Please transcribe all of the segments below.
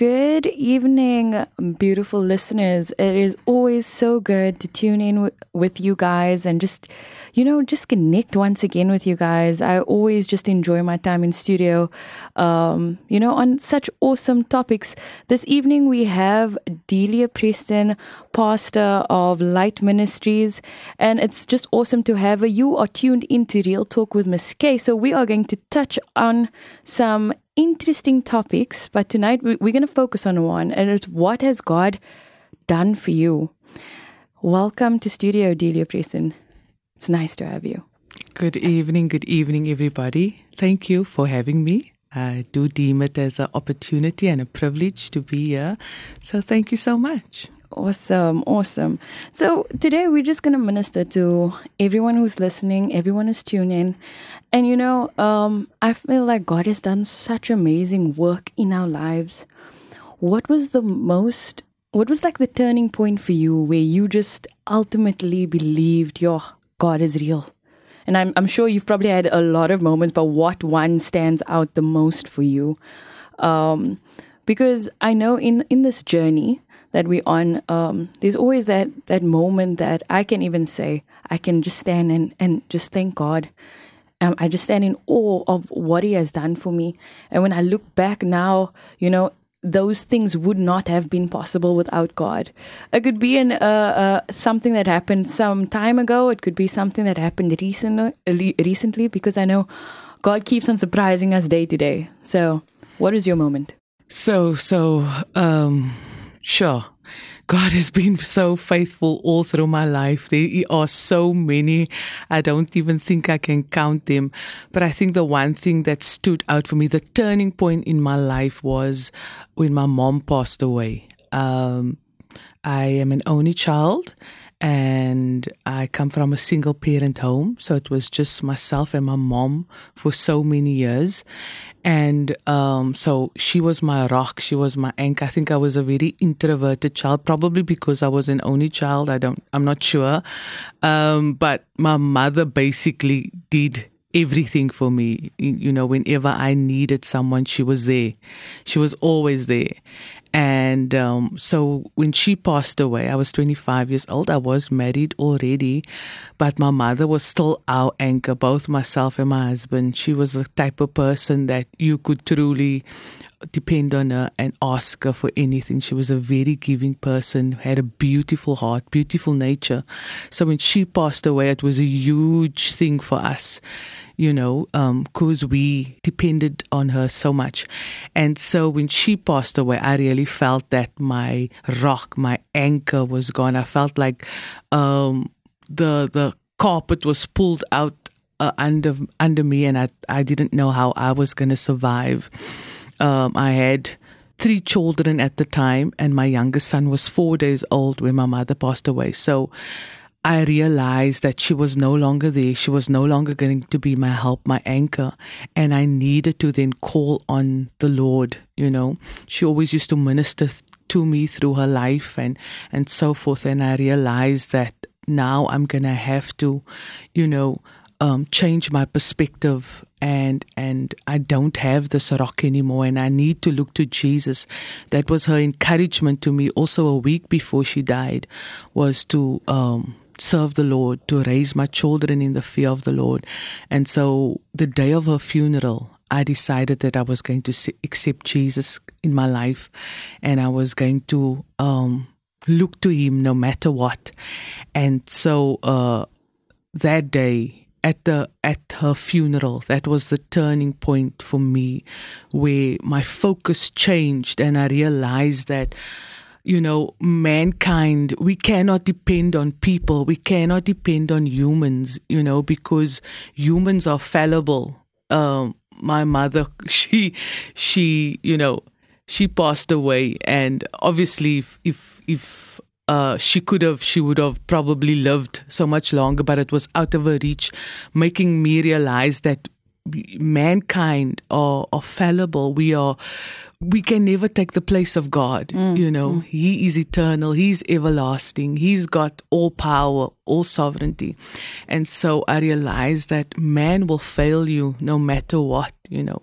Good evening, beautiful listeners. It is always so good to tune in w- with you guys and just, you know, just connect once again with you guys. I always just enjoy my time in studio, um, you know, on such awesome topics. This evening we have Delia Preston, pastor of Light Ministries, and it's just awesome to have her. You are tuned into Real Talk with Miss K, so we are going to touch on some interesting topics, but tonight we, we're going to focus on one, and it's what has God done for you? Welcome to Studio Delia Preston. It's nice to have you. Good evening, good evening, everybody. Thank you for having me. I do deem it as an opportunity and a privilege to be here. So thank you so much. Awesome, awesome. So today we're just going to minister to everyone who's listening, everyone who's tuning. In. And you know, um, I feel like God has done such amazing work in our lives. What was the most, what was like the turning point for you where you just ultimately believed your God is real? And I'm, I'm sure you've probably had a lot of moments, but what one stands out the most for you? Um, because I know in, in this journey, that we're on, um, there's always that, that moment that I can even say, I can just stand and, and just thank God. Um, I just stand in awe of what He has done for me. And when I look back now, you know, those things would not have been possible without God. It could be an, uh, uh, something that happened some time ago. It could be something that happened recently, recently because I know God keeps on surprising us day to day. So, what is your moment? So, so, um, Sure. God has been so faithful all through my life. There are so many. I don't even think I can count them. But I think the one thing that stood out for me, the turning point in my life was when my mom passed away. Um, I am an only child and I come from a single parent home. So it was just myself and my mom for so many years. And um, so she was my rock. She was my anchor. I think I was a very introverted child, probably because I was an only child. I don't, I'm not sure. Um, but my mother basically did everything for me. You know, whenever I needed someone, she was there. She was always there. And um, so when she passed away, I was 25 years old. I was married already, but my mother was still our anchor, both myself and my husband. She was the type of person that you could truly depend on her and ask her for anything. She was a very giving person, had a beautiful heart, beautiful nature. So when she passed away, it was a huge thing for us you know, because um, we depended on her so much. And so when she passed away, I really felt that my rock, my anchor was gone. I felt like um, the the carpet was pulled out uh, under under me, and I I didn't know how I was going to survive. Um, I had three children at the time, and my youngest son was four days old when my mother passed away. So I realized that she was no longer there. She was no longer going to be my help, my anchor. And I needed to then call on the Lord, you know. She always used to minister to me through her life and, and so forth. And I realized that now I'm going to have to, you know, um, change my perspective and and I don't have this rock anymore and I need to look to Jesus. That was her encouragement to me also a week before she died was to um, serve the Lord, to raise my children in the fear of the Lord. And so the day of her funeral, I decided that I was going to accept Jesus in my life and I was going to um, look to him no matter what. And so uh, that day, at the at her funeral that was the turning point for me where my focus changed and i realized that you know, mankind, we cannot depend on people. We cannot depend on humans, you know, because humans are fallible. Um, my mother, she, she, you know, she passed away, and obviously, if if, if uh, she could have, she would have probably lived so much longer, but it was out of her reach, making me realize that mankind are, are fallible. We are we can never take the place of God. you know, He is eternal, He's everlasting, He's got all power, all sovereignty. And so I realized that man will fail you no matter what, you know.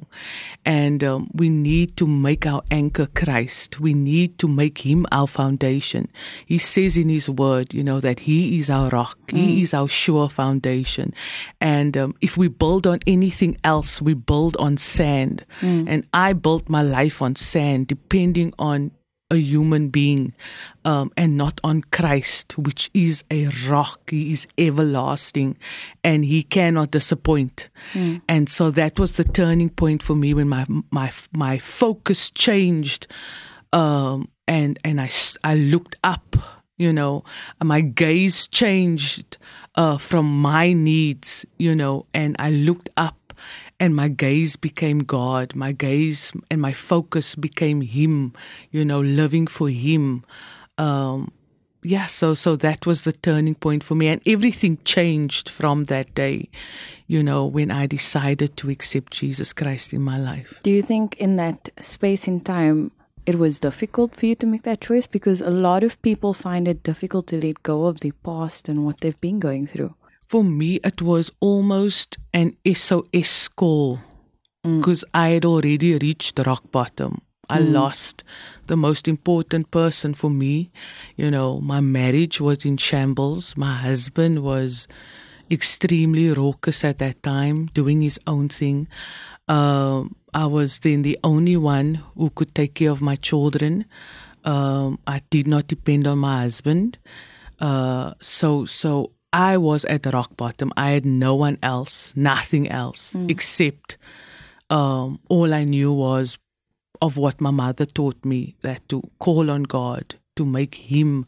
And um, we need to make our anchor Christ. We need to make Him our foundation. He says in His word, you know, that He is our rock, He is our sure foundation. And um, if we build on anything else, we build on sand. And I built my life on sand, depending on a human being um, and not on Christ, which is a rock. He is everlasting and he cannot disappoint. And so that was the turning point for me when my my my focus changed um, and and I, I looked up you know my gaze changed uh, from my needs you know and I looked up and my gaze became God. My gaze and my focus became Him, you know, living for Him. Um, yeah, so so that was the turning point for me, and everything changed from that day, you know, when I decided to accept Jesus Christ in my life. Do you think in that space in time it was difficult for you to make that choice? Because a lot of people find it difficult to let go of their past and what they've been going through. For me, it was almost an SOS call because I had already reached rock bottom. I lost the most important person for me. You know, my marriage was in shambles. My husband was extremely raucous at that time, doing his own thing. Um, I was then the only one who could take care of my children. Um, I did not depend on my husband. Uh, so, so I was at the rock bottom. I had no one else, nothing else, except um, all I knew was of what my mother taught me that to call on God, to make Him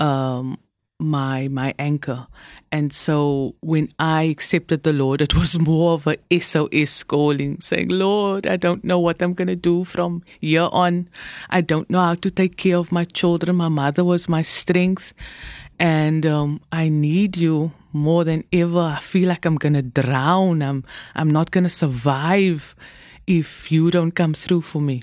um, my my anchor. And so when I accepted the Lord, it was more of a SOS calling, saying, Lord, I don't know what I'm going to do from here on. I don't know how to take care of my children. My mother was my strength. And um, I need you more than ever. I feel like I'm going to drown. I'm, I'm not going to survive if you don't come through for me.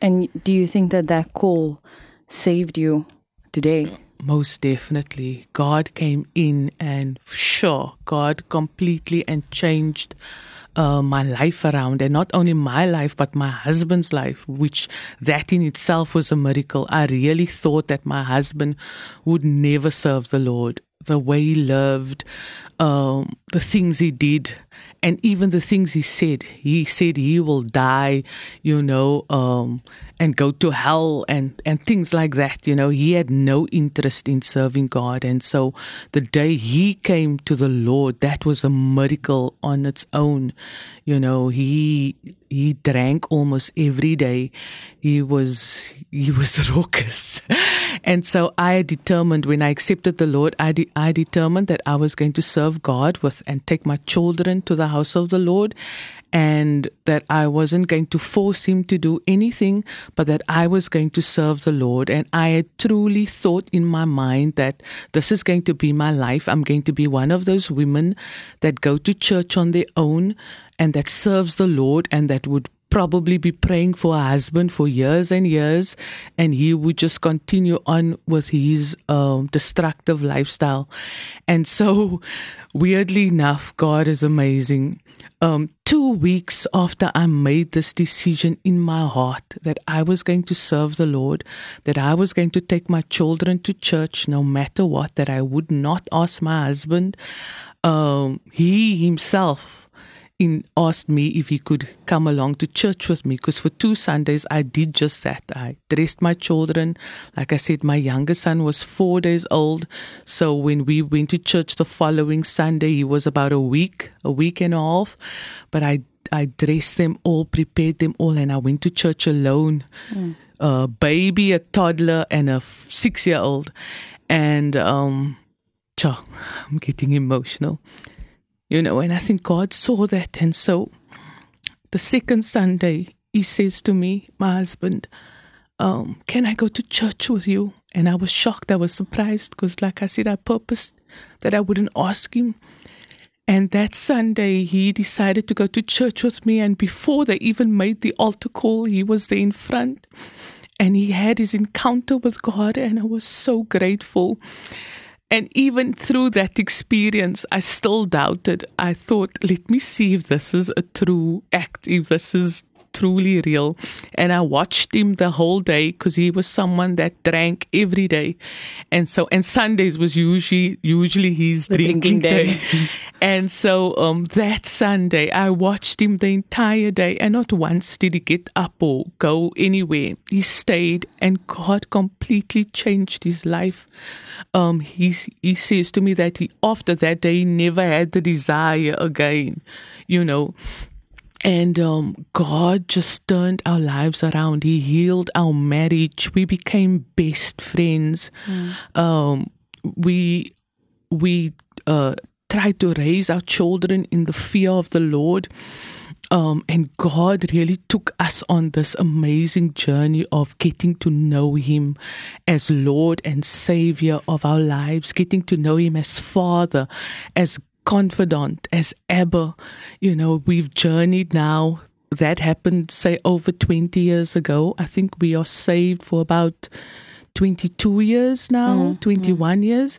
And do you think that that call saved you today? Most definitely. God came in and sure, God completely and changed uh, my life around and not only my life but my husband's life which that in itself was a miracle. I really thought that my husband would never serve the lord the way he lived um, the things he did and even the things he said. He said he will die you know um, and go to hell and and things like that you know. He had no interest in serving god and so the day he came to the lord that was a miracle on its own you know. He he drank almost every day he was he was raucous and so i determined when i accepted the lord i de- i determined that i was going to serve god with and take my children to the house of the lord and that I wasn't going to force him to do anything, but that I was going to serve the Lord. And I had truly thought in my mind that this is going to be my life. I'm going to be one of those women that go to church on their own and that serves the Lord and that would probably be praying for a husband for years and years, and he would just continue on with his um, destructive lifestyle. And so, weirdly enough, God is amazing. Um, two weeks after I made this decision in my heart that I was going to serve the Lord, that I was going to take my children to church no matter what, that I would not ask my husband, um, he himself in asked me if he could come along to church with me because for two Sundays I did just that. I dressed my children. Like I said, my younger son was four days old. So when we went to church the following Sunday, he was about a week, a week and a half. But I I dressed them all, prepared them all, and I went to church alone. A baby, a toddler, and a six year old. And um cha, I'm getting emotional you know, and I think God saw that. And so the second Sunday, he says to me, my husband, um, Can I go to church with you? And I was shocked. I was surprised because, like I said, I purposed that I wouldn't ask him. And that Sunday, he decided to go to church with me. And before they even made the altar call, he was there in front and he had his encounter with God. And I was so grateful. And even through that experience, I still doubted. I thought, let me see if this is a true act, if this is truly real. And I watched him the whole day because he was someone that drank every day. And so, and Sundays was usually, usually his The drinking, drinking day. day. and so, um, that Sunday, I watched him the entire day and not once did he get up or go anywhere. He stayed and God completely changed his life. Um, he's, he says to me that he, after that day, he never had the desire again, you know, and um, God just turned our lives around. He healed our marriage. We became best friends. Um, we we uh, tried to raise our children in the fear of the Lord. Um, and God really took us on this amazing journey of getting to know Him as Lord and Savior of our lives, getting to know Him as Father, as confidant, as ever. You know, we've journeyed now. That happened, say, over 20 years ago. I think we are saved for about 22 years now, 21 years.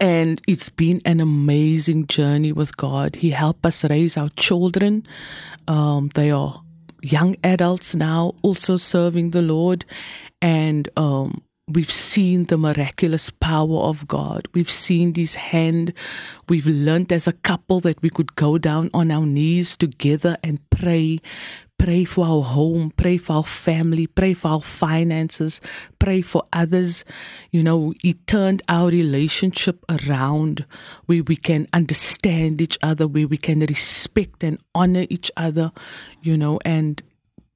And it's been an amazing journey with God. He helped us raise our children. Um, they are young adults now, also serving the Lord. And um, we've seen the miraculous power of God. We've seen His hand. We've learned as a couple that we could go down on our knees together and pray. Pray for our home, pray for our family, pray for our finances, pray for others. You know, He turned our relationship around where we can understand each other, where we can respect and honor each other, you know, and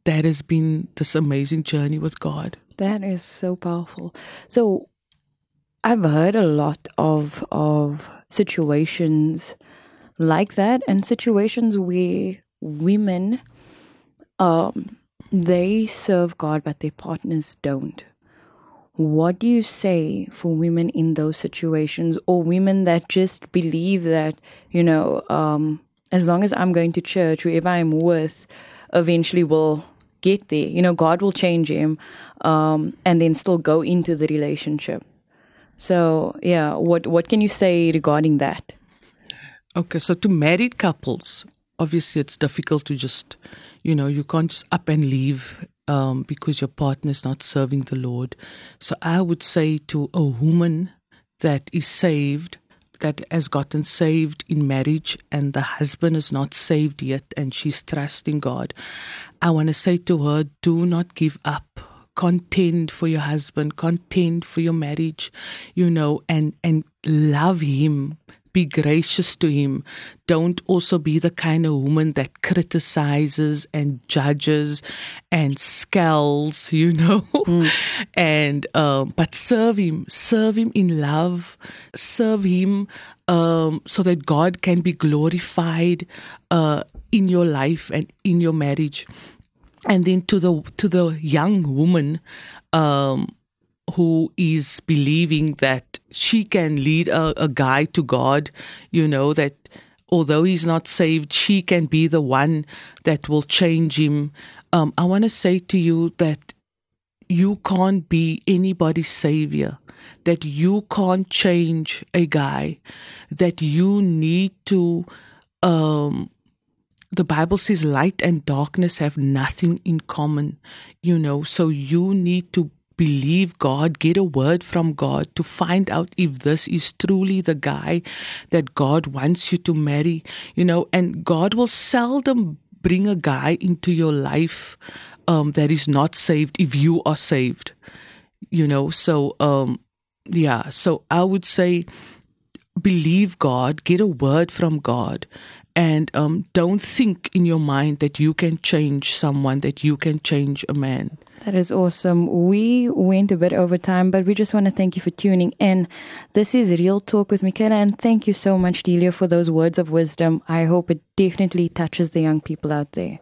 that has been this amazing journey with God. That is so powerful. So I've heard a lot of of situations like that and situations where women um they serve God but their partners don't. What do you say for women in those situations or women that just believe that, you know, um as long as I'm going to church, whoever I'm with eventually will get there. You know, God will change him um, and then still go into the relationship. So, yeah, what what can you say regarding that? Okay, so to married couples, obviously it's difficult to just, you know, you can't just up and leave um, because your partner is not serving the Lord. So I would say to a woman that is saved, that has gotten saved in marriage, and the husband is not saved yet, and she's trusting God, I want to say to her, do not give up. Contend for your husband contend for your marriage you know and and love him be gracious to him. Don't also be the kind of woman that criticizes and judges and scowls you know? And um, but serve him. Serve him in love. Serve him um, so that god can be glorified uh, in your life and in your marriage. And then to the to the young woman um, who is believing that she can lead a, a guy to God, you know that although he's not saved, she can be the one that will change him. Um, I want to say to you that you can't be anybody's savior. That you can't change a guy. That you need to. Um, the Bible says light and darkness have nothing in common, you know, so you need to believe God, get a word from God to find out if this is truly the guy that God wants you to marry, you know, and God will seldom bring a guy into your life um, that is not saved if you are saved, you know, so, um, yeah, so I would say believe God, get a word from God, and um, don't think in your mind that you can change someone, that you can change a man. That is awesome. We went a bit over time, but we just want to thank you for tuning in. This is Real Talk with Michaela, and thank you so much, Delia, for those words of wisdom. I hope it definitely touches the young people out there.